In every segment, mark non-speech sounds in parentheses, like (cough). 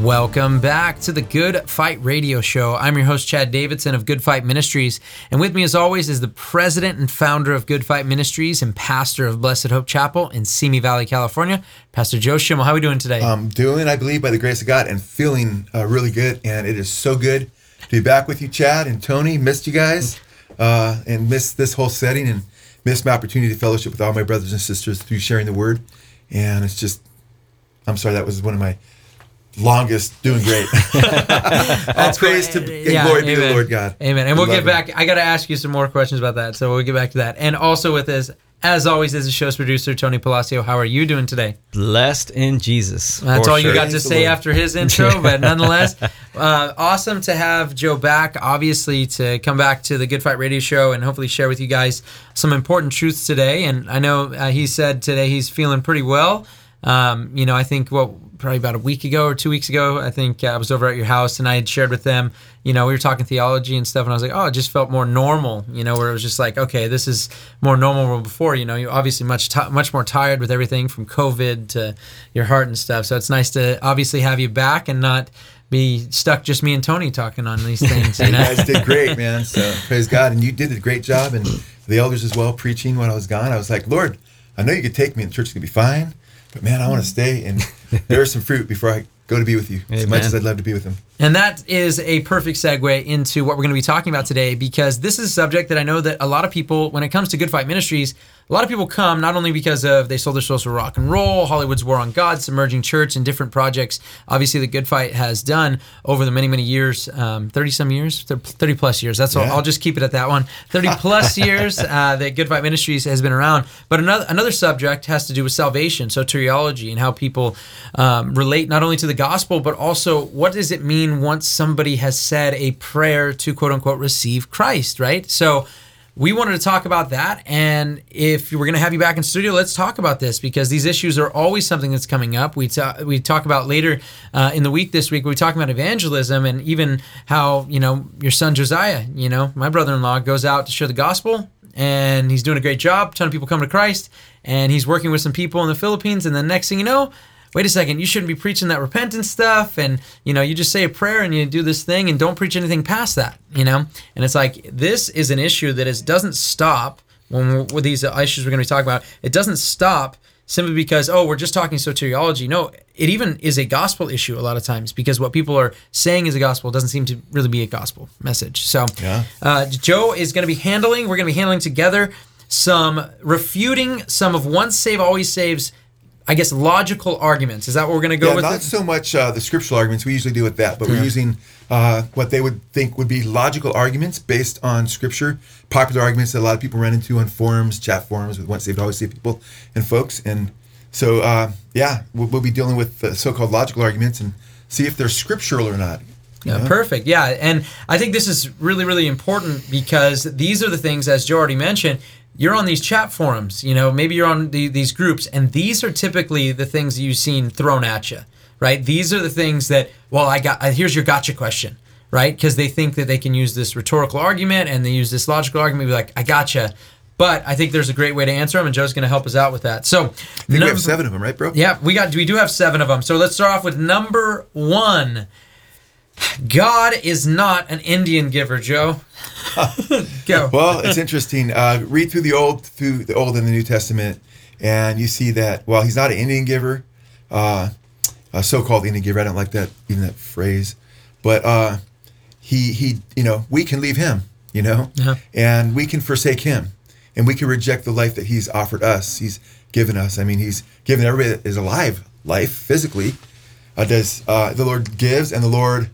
Welcome back to the Good Fight Radio Show. I'm your host, Chad Davidson of Good Fight Ministries. And with me, as always, is the president and founder of Good Fight Ministries and pastor of Blessed Hope Chapel in Simi Valley, California, Pastor Joe Schimmel. How are we doing today? I'm doing, I believe, by the grace of God and feeling uh, really good. And it is so good to be back with you, Chad and Tony. Missed you guys uh, and missed this whole setting and missed my opportunity to fellowship with all my brothers and sisters through sharing the word. And it's just, I'm sorry, that was one of my longest doing great. (laughs) All praise to and yeah, glory be to the Lord God. Amen. And we'll get back. I got to ask you some more questions about that, so we'll get back to that. And also with this, as always, is the show's producer Tony Palacio. How are you doing today? Blessed in Jesus. That's all sure. you got to say after his intro, (laughs) but nonetheless, uh, awesome to have Joe back. Obviously, to come back to the Good Fight Radio Show and hopefully share with you guys some important truths today. And I know uh, he said today he's feeling pretty well. Um, you know, I think what probably about a week ago or two weeks ago, I think uh, I was over at your house and I had shared with them, you know, we were talking theology and stuff, and I was like, oh, it just felt more normal, you know, where it was just like, okay, this is more normal than before, you know, you're obviously much t- much more tired with everything from COVID to your heart and stuff. So it's nice to obviously have you back and not be stuck just me and Tony talking on these (laughs) things. You, know? you guys did great, (laughs) man. So praise God, and you did a great job, and the elders as well preaching when I was gone. I was like, Lord, I know you could take me, and the church gonna be fine. But man, I want to stay and there's some fruit before I go to be with you Amen. as much as I'd love to be with him. And that is a perfect segue into what we're going to be talking about today because this is a subject that I know that a lot of people, when it comes to Good Fight Ministries, a lot of people come not only because of they sold their souls for rock and roll, Hollywood's War on God, Submerging Church, and different projects. Obviously, the Good Fight has done over the many, many years, um, 30 some years, 30 plus years. That's all. I'll just keep it at that one. 30 plus (laughs) years uh, that Good Fight Ministries has been around. But another, another subject has to do with salvation, soteriology, and how people um, relate not only to the gospel, but also what does it mean once somebody has said a prayer to quote unquote receive Christ, right? So, we wanted to talk about that. And if we're going to have you back in studio, let's talk about this because these issues are always something that's coming up. We, we talk about later uh, in the week this week, we talk about evangelism and even how, you know, your son Josiah, you know, my brother in law goes out to share the gospel and he's doing a great job. A ton of people come to Christ and he's working with some people in the Philippines. And the next thing you know, wait a second, you shouldn't be preaching that repentance stuff. And, you know, you just say a prayer and you do this thing and don't preach anything past that, you know? And it's like, this is an issue that is, doesn't stop when with these issues we're going to be talking about. It doesn't stop simply because, oh, we're just talking soteriology. No, it even is a gospel issue a lot of times because what people are saying is a gospel doesn't seem to really be a gospel message. So, yeah. uh, Joe is going to be handling, we're going to be handling together some refuting some of once save, always saves I guess logical arguments. Is that what we're going to go yeah, with? Not it? so much uh, the scriptural arguments. We usually do with that, but we're using uh, what they would think would be logical arguments based on scripture, popular arguments that a lot of people run into on forums, chat forums with once saved, always saved people and folks. And so, uh, yeah, we'll, we'll, be dealing with the so-called logical arguments and see if they're scriptural or not. Yeah, know? perfect. Yeah, and I think this is really, really important because these are the things, as Joe already mentioned, you're on these chat forums, you know, maybe you're on the, these groups, and these are typically the things that you've seen thrown at you, right? These are the things that, well, I got, uh, here's your gotcha question, right? Because they think that they can use this rhetorical argument and they use this logical argument, be like, I gotcha. But I think there's a great way to answer them, and Joe's going to help us out with that. So, I think we have seven of them, right, bro? Yeah, we got we do have seven of them. So let's start off with number one. God is not an Indian giver, Joe. (laughs) Go. Well, it's interesting. Uh, read through the old, through the Old and the New Testament, and you see that while he's not an Indian giver, uh, a so-called Indian giver, I don't like that even that phrase, but uh, he he, you know, we can leave him, you know, uh-huh. and we can forsake him, and we can reject the life that he's offered us. He's given us. I mean, he's given everybody that is alive life physically. Uh, does uh, the Lord gives and the Lord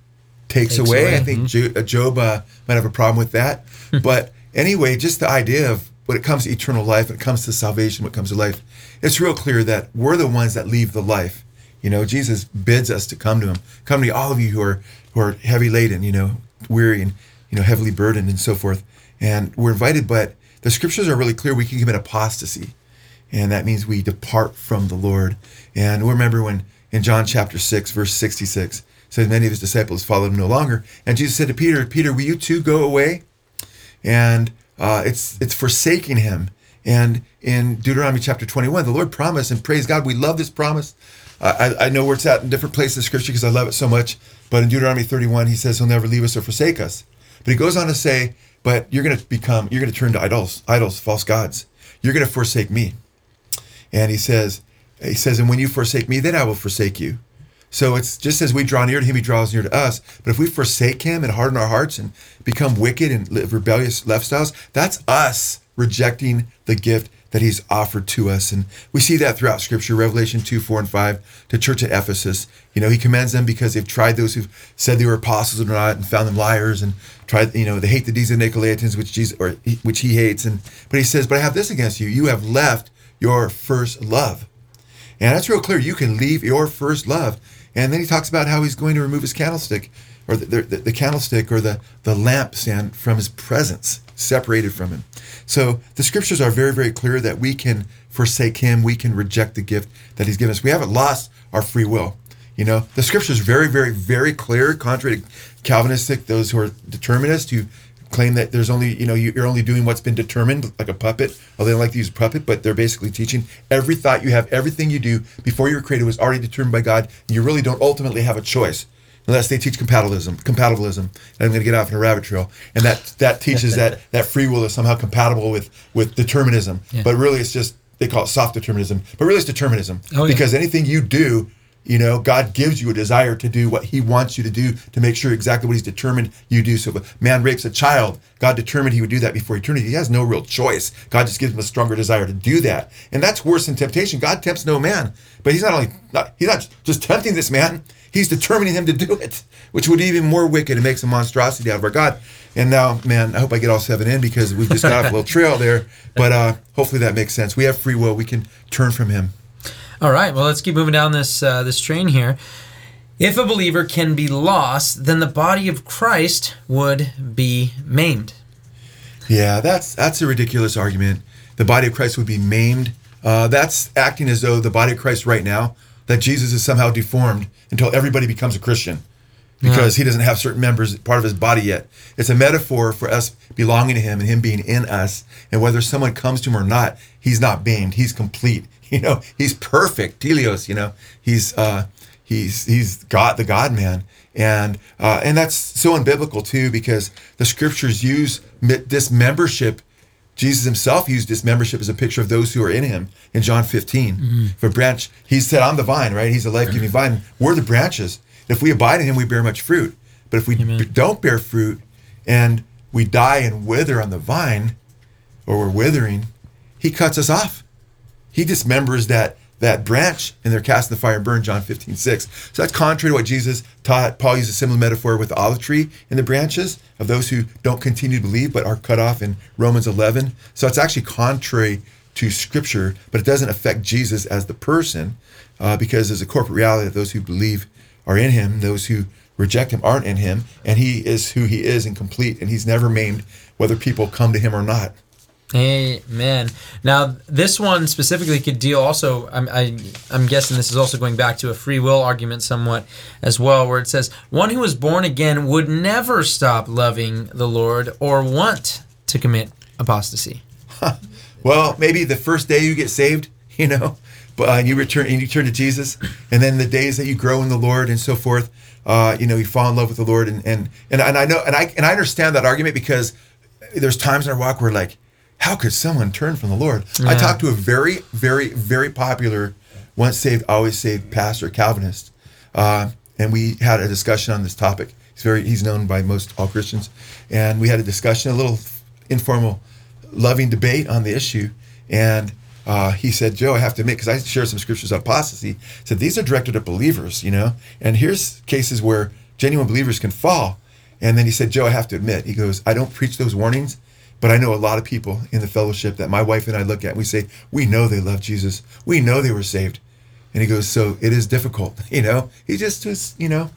takes, takes away. away. I think mm-hmm. Job uh, might have a problem with that. but anyway, just the idea of when it comes to eternal life, when it comes to salvation, when it comes to life, it's real clear that we're the ones that leave the life. You know, Jesus bids us to come to Him. Come to all of you who are who are heavy laden, you know, weary and you know heavily burdened and so forth. And we're invited, but the scriptures are really clear. We can commit apostasy, and that means we depart from the Lord. And we remember when in John chapter six, verse sixty-six, says many of his disciples followed him no longer, and Jesus said to Peter, "Peter, will you too go away?" And uh, it's it's forsaking him. And in Deuteronomy chapter 21, the Lord promised, and praise God, we love this promise. Uh, I, I, know where it's at in different places in Scripture because I love it so much. But in Deuteronomy 31, he says he'll never leave us or forsake us. But he goes on to say, but you're going to become, you're going to turn to idols, idols, false gods. You're going to forsake me. And he says, he says, and when you forsake me, then I will forsake you. So it's just as we draw near to him, he draws near to us. But if we forsake him and harden our hearts and become wicked and live rebellious lifestyles, that's us rejecting the gift that he's offered to us. And we see that throughout scripture, Revelation 2, 4, and 5, to church at Ephesus. You know, he commends them because they've tried those who've said they were apostles or not and found them liars and tried, you know, they hate the deeds of Nicolaitans, which Jesus or which he hates. And but he says, But I have this against you. You have left your first love. And that's real clear. You can leave your first love. And then he talks about how he's going to remove his candlestick or the, the, the candlestick or the, the lampstand from his presence, separated from him. So the scriptures are very, very clear that we can forsake him, we can reject the gift that he's given us. We haven't lost our free will. You know, the scriptures is very, very, very clear, contrary to Calvinistic, those who are determinists who claim that there's only, you know, you're only doing what's been determined, like a puppet. Well, they don't like to use puppet, but they're basically teaching every thought you have, everything you do before you were created was already determined by God. And you really don't ultimately have a choice unless they teach compatibilism. Compatibilism, and I'm going to get off in a rabbit trail, and that that teaches that (laughs) that free will is somehow compatible with with determinism. Yeah. But really, it's just they call it soft determinism, but really it's determinism oh, yeah. because anything you do. You know, God gives you a desire to do what He wants you to do to make sure exactly what He's determined you do. So, if a man rapes a child, God determined He would do that before eternity. He has no real choice. God just gives him a stronger desire to do that, and that's worse than temptation. God tempts no man, but He's not only not, He's not just tempting this man he's determining him to do it, which would be even more wicked and makes a monstrosity out of our God. And now, man, I hope I get all seven in because we've just got off a little trail there. But uh, hopefully that makes sense. We have free will. We can turn from him. All right. Well, let's keep moving down this uh, this train here. If a believer can be lost, then the body of Christ would be maimed. Yeah, that's that's a ridiculous argument. The body of Christ would be maimed. Uh, that's acting as though the body of Christ right now that Jesus is somehow deformed until everybody becomes a Christian because yeah. he doesn't have certain members part of his body yet. It's a metaphor for us belonging to him and him being in us. And whether someone comes to him or not, he's not maimed. He's complete. (laughs) You know, he's perfect. Teleios, you know, he's uh he's he's God the God man. And uh, and that's so unbiblical too because the scriptures use dismembership Jesus himself used this membership as a picture of those who are in him in John 15. Mm-hmm. For branch, he said, I'm the vine, right? He's a life giving vine. We're the branches. If we abide in him, we bear much fruit. But if we b- don't bear fruit and we die and wither on the vine, or we're withering, he cuts us off. He dismembers that that branch and they're cast in the fire and burned, John 15, 6. So that's contrary to what Jesus taught. Paul used a similar metaphor with the olive tree and the branches of those who don't continue to believe but are cut off in Romans 11. So it's actually contrary to Scripture, but it doesn't affect Jesus as the person uh, because there's a corporate reality that those who believe are in him, those who reject him aren't in him, and he is who he is and complete, and he's never maimed whether people come to him or not. Amen. Now, this one specifically could deal also. I'm, I, I'm guessing this is also going back to a free will argument somewhat as well, where it says one who is born again would never stop loving the Lord or want to commit apostasy. well, maybe the first day you get saved, (laughs) you know, but uh, you return and you turn to Jesus, and then the days that you grow in the Lord and so forth, uh, you know, you fall in love with the Lord, and and and, and I know and I and I understand that argument because there's times in our walk where like how could someone turn from the Lord? Yeah. I talked to a very, very, very popular, once saved, always saved pastor, Calvinist, uh, and we had a discussion on this topic. He's very, he's known by most all Christians, and we had a discussion, a little informal, loving debate on the issue, and. Uh, he said, Joe, I have to admit, because I shared some scriptures on apostasy, said these are directed at believers, you know, and here's cases where genuine believers can fall. And then he said, Joe, I have to admit, he goes, I don't preach those warnings But I know a lot of people in the fellowship that my wife and I look at and we say, we know they love Jesus. We know they were saved. And he goes, so it is difficult, (laughs) you know? He just was, you know,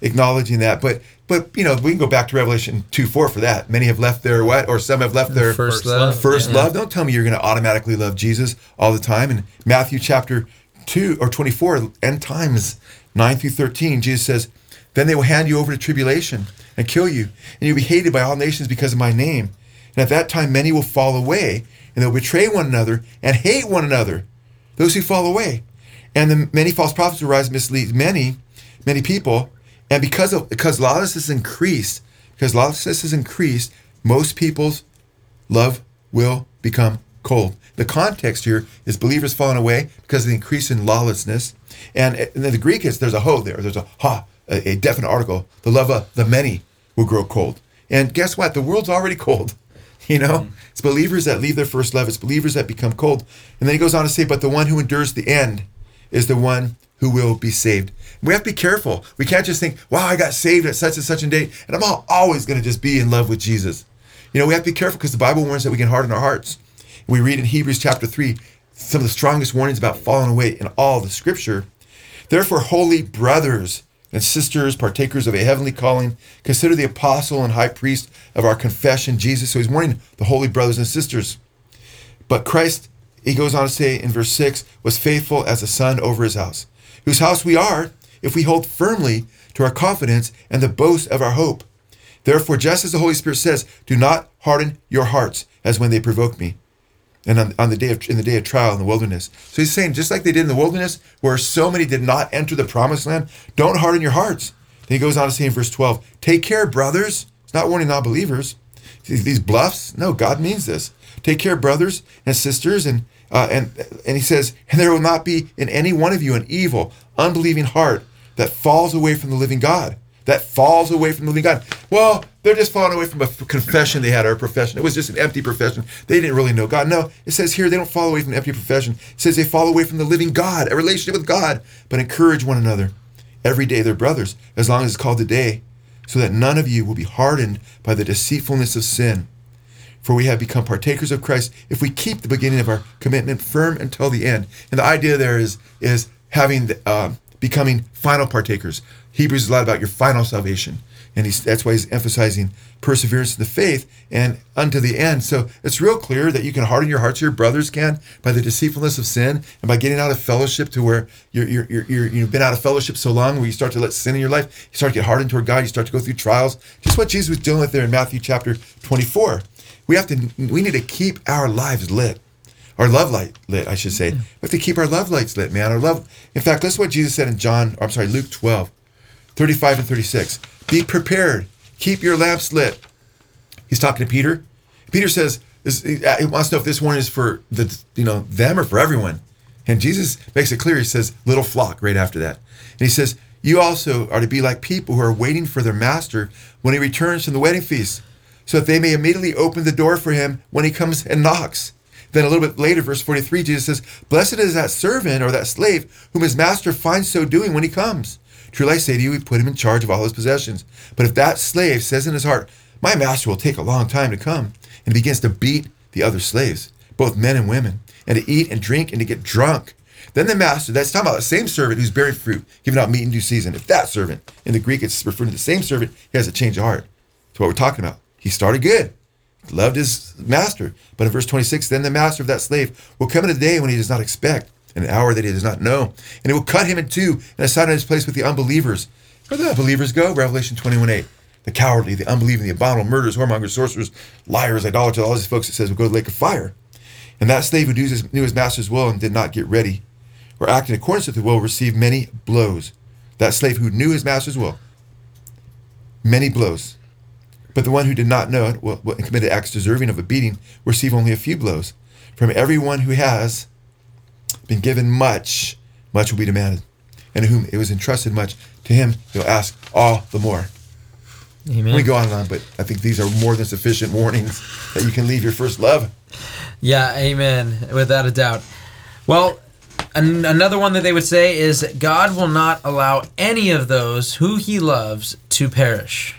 acknowledging that. But but you know, we can go back to Revelation 2 4 for that. Many have left their what? Or some have left their first love. First yeah. love. Don't tell me you're gonna automatically love Jesus all the time. And Matthew chapter 2 or 24, end times 9 through 13, Jesus says, Then they will hand you over to tribulation and kill you, and you'll be hated by all nations because of my name. And at that time many will fall away, and they'll betray one another and hate one another. Those who fall away. And the many false prophets will rise and mislead many, many people. And because of because lawlessness increased, because lawlessness has increased, most people's love will become cold. The context here is believers falling away because of the increase in lawlessness. And, and the Greek is there's a ho there. There's a ha, a, a definite article. The love of the many will grow cold. And guess what? The world's already cold. (laughs) You know, mm. it's believers that leave their first love. It's believers that become cold. And then he goes on to say, but the one who endures the end is the one who will be saved. We have to be careful. We can't just think, wow, I got saved at such and such a date, and I'm all, always going to just be in love with Jesus. You know, we have to be careful because the Bible warns that we can harden our hearts. We read in Hebrews chapter 3 some of the strongest warnings about falling away in all the scripture. Therefore, holy brothers and sisters, partakers of a heavenly calling, consider the apostle and high priest of our confession, Jesus. So he's warning the holy brothers and sisters. But Christ, he goes on to say in verse 6, was faithful as a son over his house whose house we are, if we hold firmly to our confidence and the boast of our hope. Therefore, just as the Holy Spirit says, do not harden your hearts as when they provoked me. And on, on, the day of in the day of trial in the wilderness. So he's saying, just like they did in the wilderness, where so many did not enter the promised land, don't harden your hearts. Then he goes on to say in verse 12, take care, brothers. It's not warning non-believers. These bluffs, no, God means this. Take care, brothers and sisters, and uh, and and he says, and there will not be in any one of you an evil, unbelieving heart that falls away from the living God. That falls away from the living God. Well, they're just falling away from a confession they had or a profession. It was just an empty profession. They didn't really know God. No, it says here they don't fall away from an empty profession. It says they fall away from the living God, a relationship with God, but encourage one another. Every day they're brothers, as long as it's called today, so that none of you will be hardened by the deceitfulness of sin for we have become partakers of Christ if we keep the beginning of our commitment firm until the end. And the idea there is is having the, uh, becoming final partakers. Hebrews is a lot about your final salvation, and he's, that's why he's emphasizing perseverance in the faith and unto the end. So it's real clear that you can harden your hearts, your brothers can, by the deceitfulness of sin and by getting out of fellowship to where you're, you're, you're, you're you've been out of fellowship so long where you start to let sin in your life, you start to get hardened toward God, you start to go through trials. Just what Jesus was dealing with there in Matthew chapter 24 we have to we need to keep our lives lit. Our love light lit i should say. We have to keep our love lights lit man. Our love in fact that's what jesus said in john i'm sorry luke 12 35 and 36 be prepared. Keep your lamps lit. He's talking to peter. Peter says this, uh, he wants to know if this one is for the you know them or for everyone. And jesus makes it clear. He says little flock right after that. And he says you also are to be like people who are waiting for their master when he returns from the wedding feast so that they may immediately open the door for him when he comes and knocks. Then a little bit later, verse 43, Jesus says, Blessed is that servant or that slave whom his master finds so doing when he comes. Truly I say to you, we put him in charge of all his possessions. But if that slave says in his heart, My master will take a long time to come, and he begins to beat the other slaves, both men and women, and to eat and drink and to get drunk, then the master, that's talking about the same servant who's bearing fruit, giving out meat in due season. If that servant, in the Greek, it's referring to the same servant, he has a change of heart. That's what we're talking about. He started good, loved his master. But in verse 26, then the master of that slave will come in a day when he does not expect, an hour that he does not know, and it will cut him in two and assign his place with the unbelievers. Where the unbelievers go? Revelation 21 8. The cowardly, the unbelieving, the abominable, murderers, whoremongers, sorcerers, liars, idolaters, all these folks, it says, will go to the lake of fire. And that slave who knew his, knew his master's will and did not get ready or act in accordance with the will received many blows. That slave who knew his master's will, many blows. But the one who did not know it will, and committed acts deserving of a beating will receive only a few blows. From everyone who has been given much, much will be demanded. And to whom it was entrusted much, to him he'll ask all the more. Amen. We go on and on, but I think these are more than sufficient warnings that you can leave your first love. Yeah, amen. Without a doubt. Well, an- another one that they would say is God will not allow any of those who he loves to perish.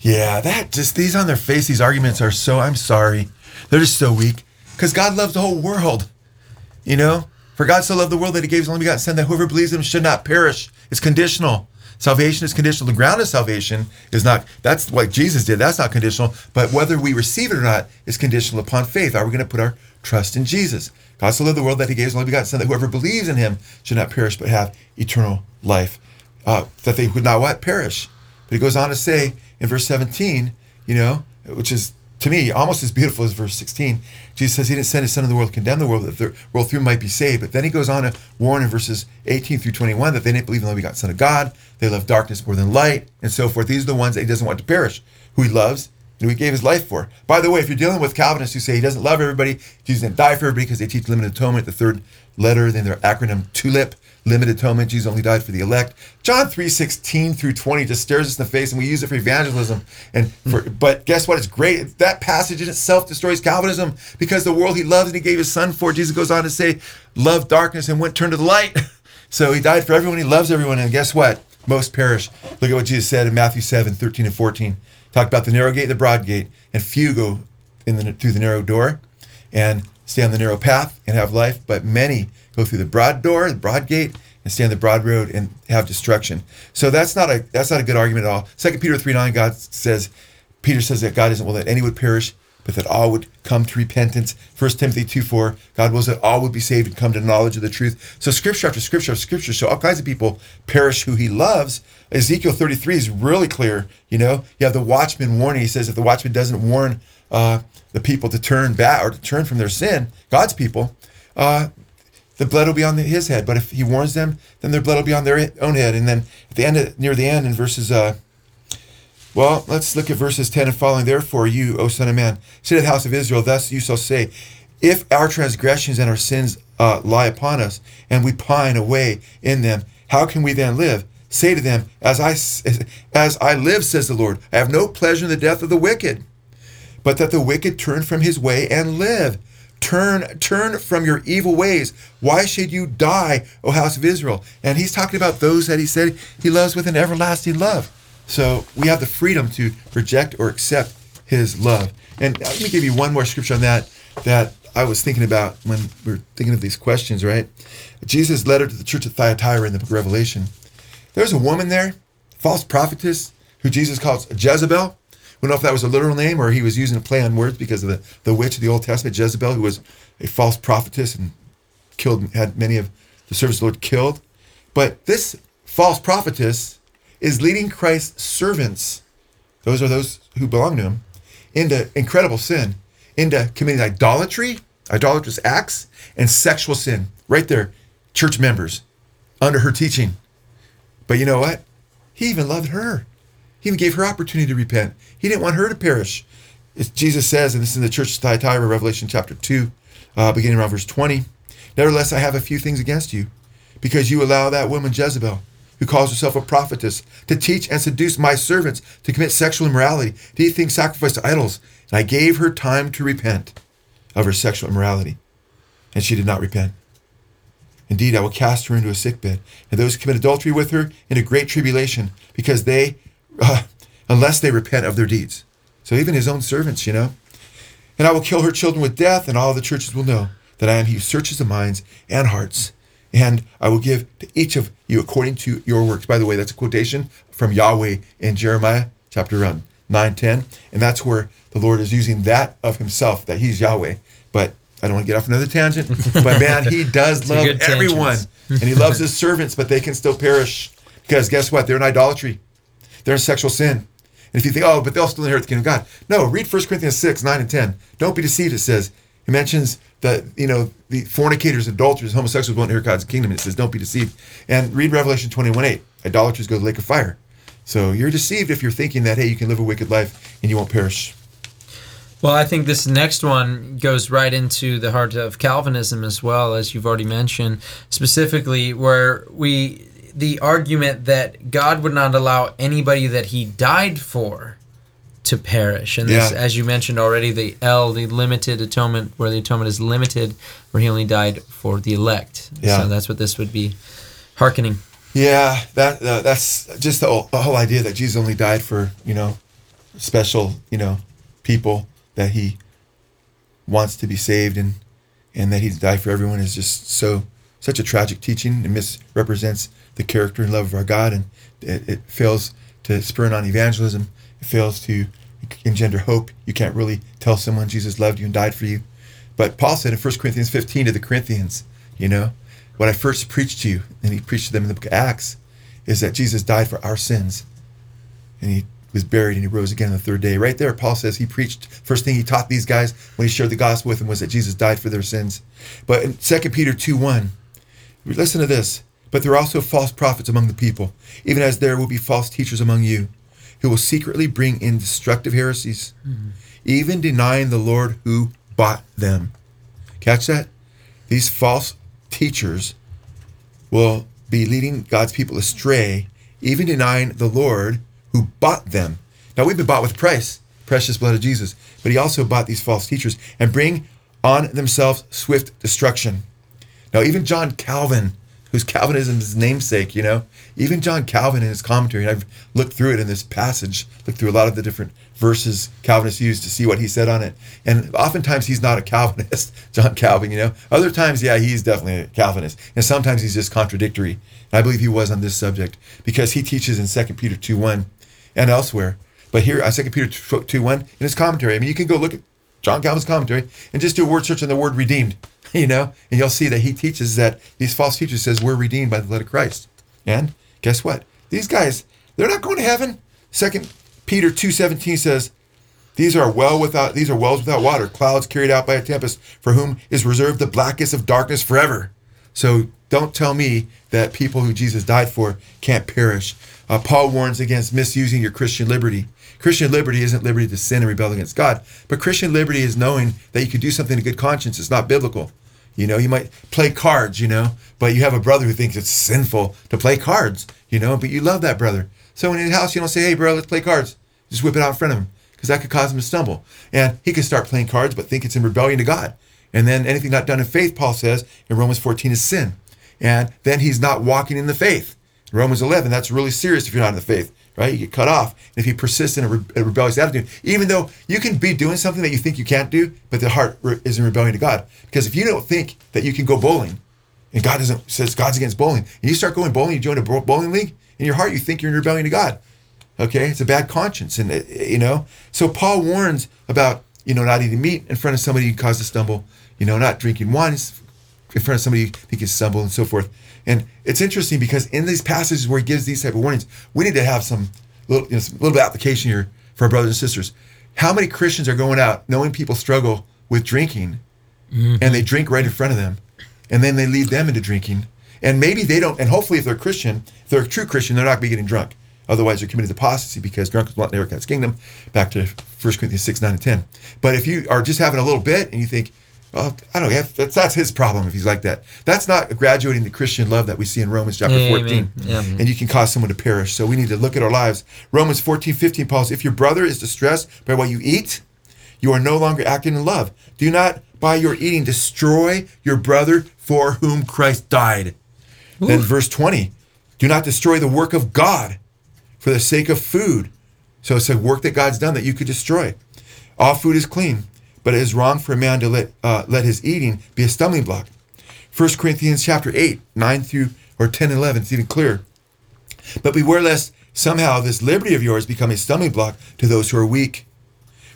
Yeah, that just these on their face, these arguments are so. I'm sorry, they're just so weak. Because God loves the whole world. You know, for God so loved the world that He gave His only begotten Son, that whoever believes in Him should not perish. It's conditional. Salvation is conditional. The ground of salvation is not. That's what Jesus did. That's not conditional. But whether we receive it or not is conditional upon faith. Are we going to put our trust in Jesus? God so loved the world that He gave His only begotten Son, that whoever believes in Him should not perish but have eternal life. Uh, that they would not what perish. But He goes on to say in verse 17, you know, which is to me almost as beautiful as verse 16. Jesus says he didn't send his son in the world to condemn the world, that the world through might be saved. But then he goes on to warn in verses 18 through 21 that they didn't believe in the begotten Son of God. They love darkness more than light, and so forth. These are the ones that he doesn't want to perish, who he loves and who he gave his life for. By the way, if you're dealing with Calvinists who say he doesn't love everybody, Jesus didn't die for everybody because they teach limited atonement, the third letter, then their acronym TULIP, limited atonement. Jesus only died for the elect. John 3, 16 through 20 just stares us in the face and we use it for evangelism. And for hmm. but guess what? It's great. That passage in itself destroys Calvinism because the world he loves and he gave his son for. Jesus goes on to say, love darkness and went turn to the light. (laughs) So he died for everyone, he loves everyone, and guess what? Most perish. Look at what Jesus said in Matthew 7, 13 and 14. Talk about the narrow gate, and the broad gate, and few go in the, through the narrow door and stay on the narrow path and have life, but many go through the broad door, the broad gate, and stay on the broad road and have destruction. So that's not a that's not a good argument at all. Second Peter 3 9, God says, Peter says that God isn't will that any would perish, but that all would come to repentance. First Timothy 2 4, God wills that all would be saved and come to knowledge of the truth. So scripture after scripture after scripture show all kinds of people perish who he loves. Ezekiel 33 is really clear. You know, you have the watchman warning. He says if the watchman doesn't warn uh, the people to turn back or to turn from their sin, God's people, uh, the blood will be on his head. But if he warns them, then their blood will be on their own head. And then at the end, of, near the end, in verses, uh, well, let's look at verses 10 and following. Therefore, you, O Son of Man, say to the house of Israel, thus you shall say, if our transgressions and our sins uh, lie upon us, and we pine away in them, how can we then live? Say to them, as I, as I live, says the Lord, I have no pleasure in the death of the wicked, but that the wicked turn from his way and live. Turn, turn from your evil ways. Why should you die, O house of Israel? And he's talking about those that he said he loves with an everlasting love. So we have the freedom to reject or accept his love. And let me give you one more scripture on that that I was thinking about when we are thinking of these questions, right? Jesus' letter to the church of Thyatira in the book of Revelation. There's a woman there, false prophetess, who Jesus calls Jezebel. We don't know if that was a literal name or he was using a play on words because of the, the witch of the Old Testament, Jezebel, who was a false prophetess and killed, had many of the servants of the Lord killed. But this false prophetess is leading Christ's servants, those are those who belong to him, into incredible sin, into committing idolatry, idolatrous acts, and sexual sin. Right there, church members under her teaching. But you know what? He even loved her. He gave her opportunity to repent. He didn't want her to perish. Jesus says, and this is in the church of Thyatira, Revelation chapter 2, uh, beginning around verse 20. Nevertheless, I have a few things against you, because you allow that woman Jezebel who calls herself a prophetess, to teach and seduce my servants to commit sexual immorality, to eat things sacrificed to idols. And I gave her time to repent of her sexual immorality, and she did not repent. Indeed, I will cast her into a sickbed, and those who commit adultery with her into great tribulation, because they, uh, (sighs) unless they repent of their deeds. So even his own servants, you know. And I will kill her children with death, and all the churches will know that I am he who searches the minds and hearts and I will give to each of you according to your works. By the way, that's a quotation from Yahweh in Jeremiah chapter 9, 10. And that's where the Lord is using that of himself, that he's Yahweh. But I don't want to get off another tangent. (laughs) But man, he does love everyone. and he loves his (laughs) servants, but they can still perish. Because guess what? They're in idolatry. They're in sexual sin. And if you think, oh, but they'll still inherit the kingdom of God. No, read 1 Corinthians 6, 9, and 10. Don't be deceived, it says. He mentions that you know the fornicators, adulterers, homosexuals won't inherit God's kingdom. It says, "Don't be deceived." And read Revelation twenty-one eight. Idolaters go to the lake of fire. So you're deceived if you're thinking that hey, you can live a wicked life and you won't perish. Well, I think this next one goes right into the heart of Calvinism as well, as you've already mentioned, specifically where we the argument that God would not allow anybody that He died for to perish. And this, yeah. as you mentioned already, the L, the limited atonement, where the atonement is limited, where he only died for the elect. Yeah. So that's what this would be hearkening. Yeah, that uh, that's just the whole, the whole, idea that Jesus only died for you know special, you know, people that he wants to be saved and and that he died for everyone is just so such a tragic teaching and misrepresents the character and love of our God and it, it fails to spur on evangelism. It fails to engender hope. You can't really tell someone Jesus loved you and died for you. But Paul said in 1 Corinthians 15 to the Corinthians, you know, what I first preached to you, and he preached to them in the book of Acts, is that Jesus died for our sins. And he was buried and he rose again on the third day. Right there, Paul says he preached, first thing he taught these guys when he shared the gospel with them was that Jesus died for their sins. But in 2 Peter 2 1, listen to this. But there are also false prophets among the people, even as there will be false teachers among you, who will secretly bring in destructive heresies, mm-hmm. even denying the Lord who bought them. Catch that? These false teachers will be leading God's people astray, even denying the Lord who bought them. Now we've been bought with price, precious blood of Jesus, but he also bought these false teachers and bring on themselves swift destruction. Now even John Calvin, whose Calvinism is namesake, you know, even John Calvin in his commentary, and I've looked through it in this passage, looked through a lot of the different verses Calvinists used to see what he said on it. And oftentimes he's not a Calvinist, (laughs) John Calvin, you know. Other times, yeah, he's definitely a Calvinist. And sometimes he's just contradictory. And I believe he was on this subject because he teaches in 2 Peter 2 1 and elsewhere. But here, uh, 2 Peter 2 1 in his commentary, I mean, you can go look at John Calvin's commentary and just do a word search on the word redeemed, (laughs) you know, and you'll see that he teaches that these false teachers says we're redeemed by the blood of Christ. And guess what? These guys, they're not going to heaven. Second Peter 2:17 says, these are well without these are wells without water, clouds carried out by a tempest, for whom is reserved the blackest of darkness forever. So don't tell me that people who Jesus died for can't perish. Uh, Paul warns against misusing your Christian liberty. Christian liberty isn't liberty to sin and rebel against God, but Christian liberty is knowing that you can do something in good conscience. It's not biblical. You know, you might play cards, you know, but you have a brother who thinks it's sinful to play cards, you know, but you love that brother. So in his house, you don't say, hey, bro, let's play cards. Just whip it out in front of him because that could cause him to stumble. And he could start playing cards but think it's in rebellion to God. And then anything not done in faith, Paul says in Romans 14, is sin. And then he's not walking in the faith. Romans 11, that's really serious if you're not in the faith, right? You get cut off. And if you persist in a, re- a rebellious attitude, even though you can be doing something that you think you can't do, but the heart re- is in rebellion to God. Because if you don't think that you can go bowling, and God doesn't says God's against bowling, and you start going bowling, you join a bowling league, in your heart you think you're in rebellion to God. Okay, it's a bad conscience, and it, you know. So Paul warns about you know not eating meat in front of somebody who caused a stumble. You know, not drinking wine in front of somebody who can stumble and so forth. And it's interesting because in these passages where he gives these type of warnings, we need to have some little, you know, some little bit of application here for our brothers and sisters. How many Christians are going out knowing people struggle with drinking, mm-hmm. and they drink right in front of them, and then they lead them into drinking, and maybe they don't. And hopefully, if they're Christian, if they're a true Christian, they're not going to be getting drunk. Otherwise, they're committed apostasy because drunk is not inherit God's kingdom. Back to 1 Corinthians 6, 9, and 10. But if you are just having a little bit and you think, well, I don't know, that's, that's his problem if he's like that. That's not graduating the Christian love that we see in Romans chapter 14. Yeah. And you can cause someone to perish. So we need to look at our lives. Romans 14, 15, Paul says, if your brother is distressed by what you eat, you are no longer acting in love. Do not, by your eating, destroy your brother for whom Christ died. Ooh. Then verse 20, do not destroy the work of God for the sake of food. So it's a work that God's done that you could destroy. All food is clean, but it is wrong for a man to let uh, let his eating be a stumbling block. 1 Corinthians chapter 8, 9 through or 10 and 11, it's even clearer. But beware lest somehow this liberty of yours become a stumbling block to those who are weak.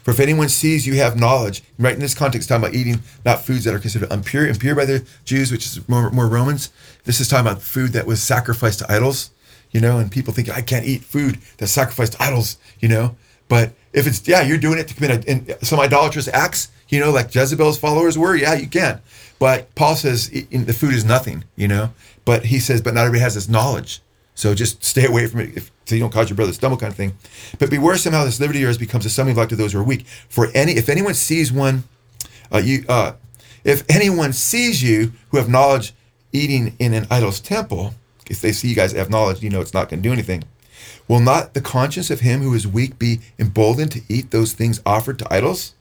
For if anyone sees you have knowledge, right in this context, talking about eating not foods that are considered impure, impure by the Jews, which is more, more Romans. This is talking about food that was sacrificed to idols you know, and people think I can't eat food that's sacrificed to idols, you know. But if it's yeah, you're doing it to commit a, some idolatrous acts, you know, like Jezebel's followers were, yeah, you can. But Paul says the food is nothing, you know. But he says, but not everybody has this knowledge, so just stay away from it if, so you don't cause your brother to stumble, kind of thing. But beware somehow this liberty of yours becomes a stumbling block to those who are weak. For any, if anyone sees one, uh, you, uh, if anyone sees you who have knowledge eating in an idol's temple if they see you guys have knowledge, you know it's not going to do anything. Will not the conscience of him who is weak be emboldened to eat those things offered to idols?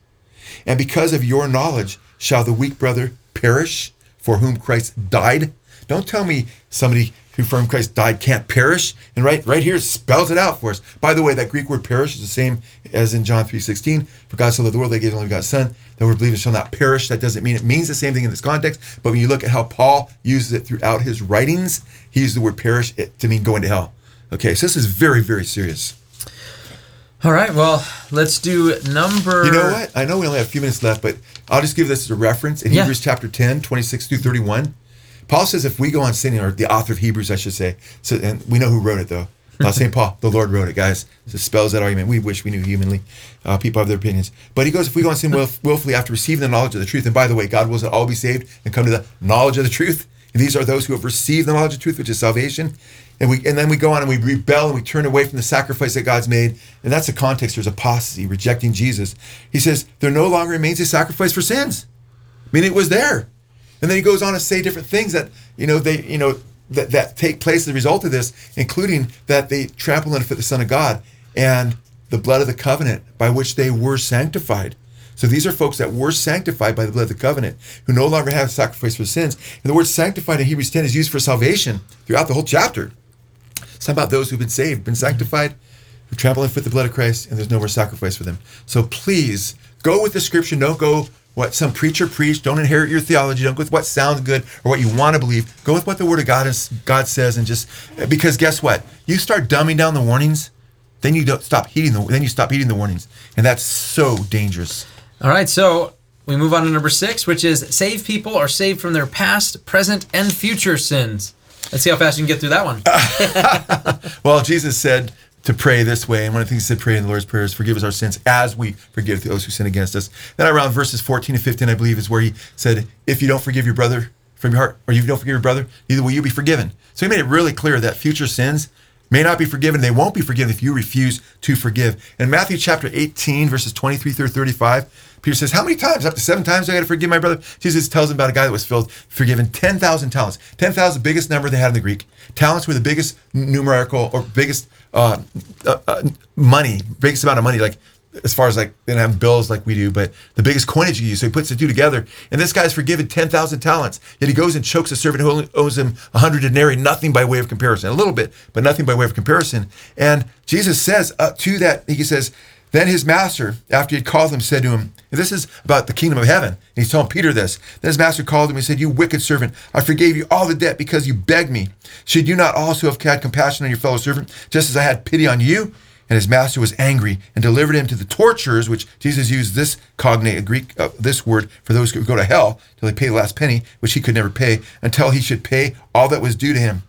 And because of your knowledge, shall the weak brother perish for whom Christ died? Don't tell me somebody who from Christ died can't perish. And right right here spells it out for us. By the way, that Greek word perish is the same as in John 3.16. For God so loved the world, they gave his only begotten son. That word believers shall not perish. That doesn't mean it means the same thing in this context. But when you look at how Paul uses it throughout his writings, he uses the word perish to mean going to hell. Okay, so this is very, very serious. All right, well, let's do number. You know what? I know we only have a few minutes left, but I'll just give this as a reference. In yeah. Hebrews chapter 10, 26 through 31, Paul says if we go on sinning, or the author of Hebrews, I should say, so, and we know who wrote it though. (laughs) Not St. Paul, the Lord wrote it, guys. This spells that argument. We wish we knew humanly. Uh, people have their opinions. But he goes, if we go on sin willf- willfully after receiving the knowledge of the truth, and by the way, God wills that all be saved and come to the knowledge of the truth. And these are those who have received the knowledge of truth, which is salvation. And we and then we go on and we rebel and we turn away from the sacrifice that God's made. And that's the context. There's apostasy, rejecting Jesus. He says, there no longer remains a sacrifice for sins. I mean, it was there. And then he goes on to say different things that, you know, they, you know, that, that take place as a result of this, including that they trample underfoot the Son of God and the blood of the covenant by which they were sanctified. So these are folks that were sanctified by the blood of the covenant, who no longer have a sacrifice for sins. And the word sanctified in Hebrews 10 is used for salvation throughout the whole chapter. It's about those who've been saved, been sanctified, who trample and fit the blood of Christ, and there's no more sacrifice for them. So please go with the scripture. Don't go what some preacher preached. Don't inherit your theology. Don't go with what sounds good or what you want to believe. Go with what the Word of God is, God says, and just because guess what? You start dumbing down the warnings, then you don't stop heeding the then you stop heeding the warnings, and that's so dangerous. All right, so we move on to number six, which is save people are saved from their past, present, and future sins. Let's see how fast you can get through that one. (laughs) well, Jesus said to pray this way, and one of the things he said, pray in the Lord's Prayer is forgive us our sins as we forgive those who sin against us. Then around verses 14 to 15, I believe, is where he said, if you don't forgive your brother from your heart, or you don't forgive your brother, neither will you be forgiven. So he made it really clear that future sins may not be forgiven. They won't be forgiven if you refuse to forgive. In Matthew chapter 18, verses 23 through 35, Peter says, How many times? Up to seven times I got to forgive my brother? Jesus tells him about a guy that was filled, forgiven 10,000 talents. 10,000 the biggest number they had in the Greek. Talents were the biggest numerical or biggest uh, uh, uh, money, biggest amount of money. Like as far as like they don't have bills like we do, but the biggest coinage you use. So he puts the two together. And this guy's forgiven 10,000 talents. Yet he goes and chokes a servant who only owes him 100 denarii, nothing by way of comparison. A little bit, but nothing by way of comparison. And Jesus says uh, to that, he says, then his master, after he had called him, said to him, this is about the kingdom of heaven. And he's telling Peter this. Then his master called him and said, You wicked servant, I forgave you all the debt because you begged me. Should you not also have had compassion on your fellow servant, just as I had pity on you? And his master was angry and delivered him to the torturers, which Jesus used this cognate, Greek, uh, this word for those who go to hell till they pay the last penny, which he could never pay, until he should pay all that was due to him.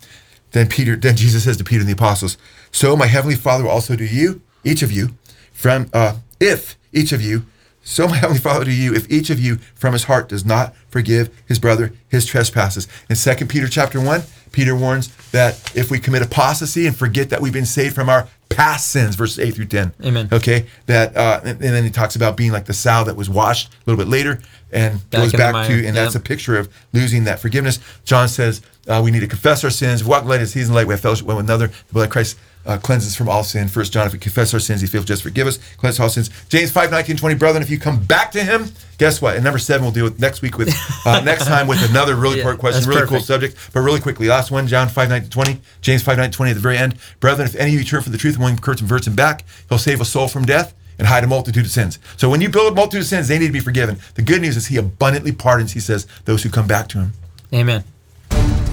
Then Peter, then Jesus says to Peter and the apostles, "So my heavenly Father will also do you, each of you, from uh, if each of you." So my (laughs) heavenly Father to you, if each of you from his heart does not forgive his brother his trespasses. In 2 Peter chapter 1, Peter warns that if we commit apostasy and forget that we've been saved from our past sins, verses 8 through 10. Amen. Okay, that uh, and, and, then he talks about being like the sow that was washed a little bit later and back goes back to, and that's a picture of losing that forgiveness. John says uh, we need to confess our sins, walk light as he's in light, we have fellowship with one another. The blood of Christ uh, cleanses from all sin. First John, if we confess our sins, he feels just forgive us, cleanse all sins. James 5, 19, 20, brethren, if you come back to him, guess what? And number seven, we'll deal with next week with, uh, (laughs) next time with another really yeah, important question, really perfect. cool subject. But really quickly, last one, John 5, 19, 20, James 5, 19, 20 at the very end. Brethren, if any of you turn from the truth and one converts him back, he'll save a soul from death and hide a multitude of sins. So when you build a multitude of sins, they need to be forgiven. The good news is he abundantly pardons, he says, those who come back to him. Amen.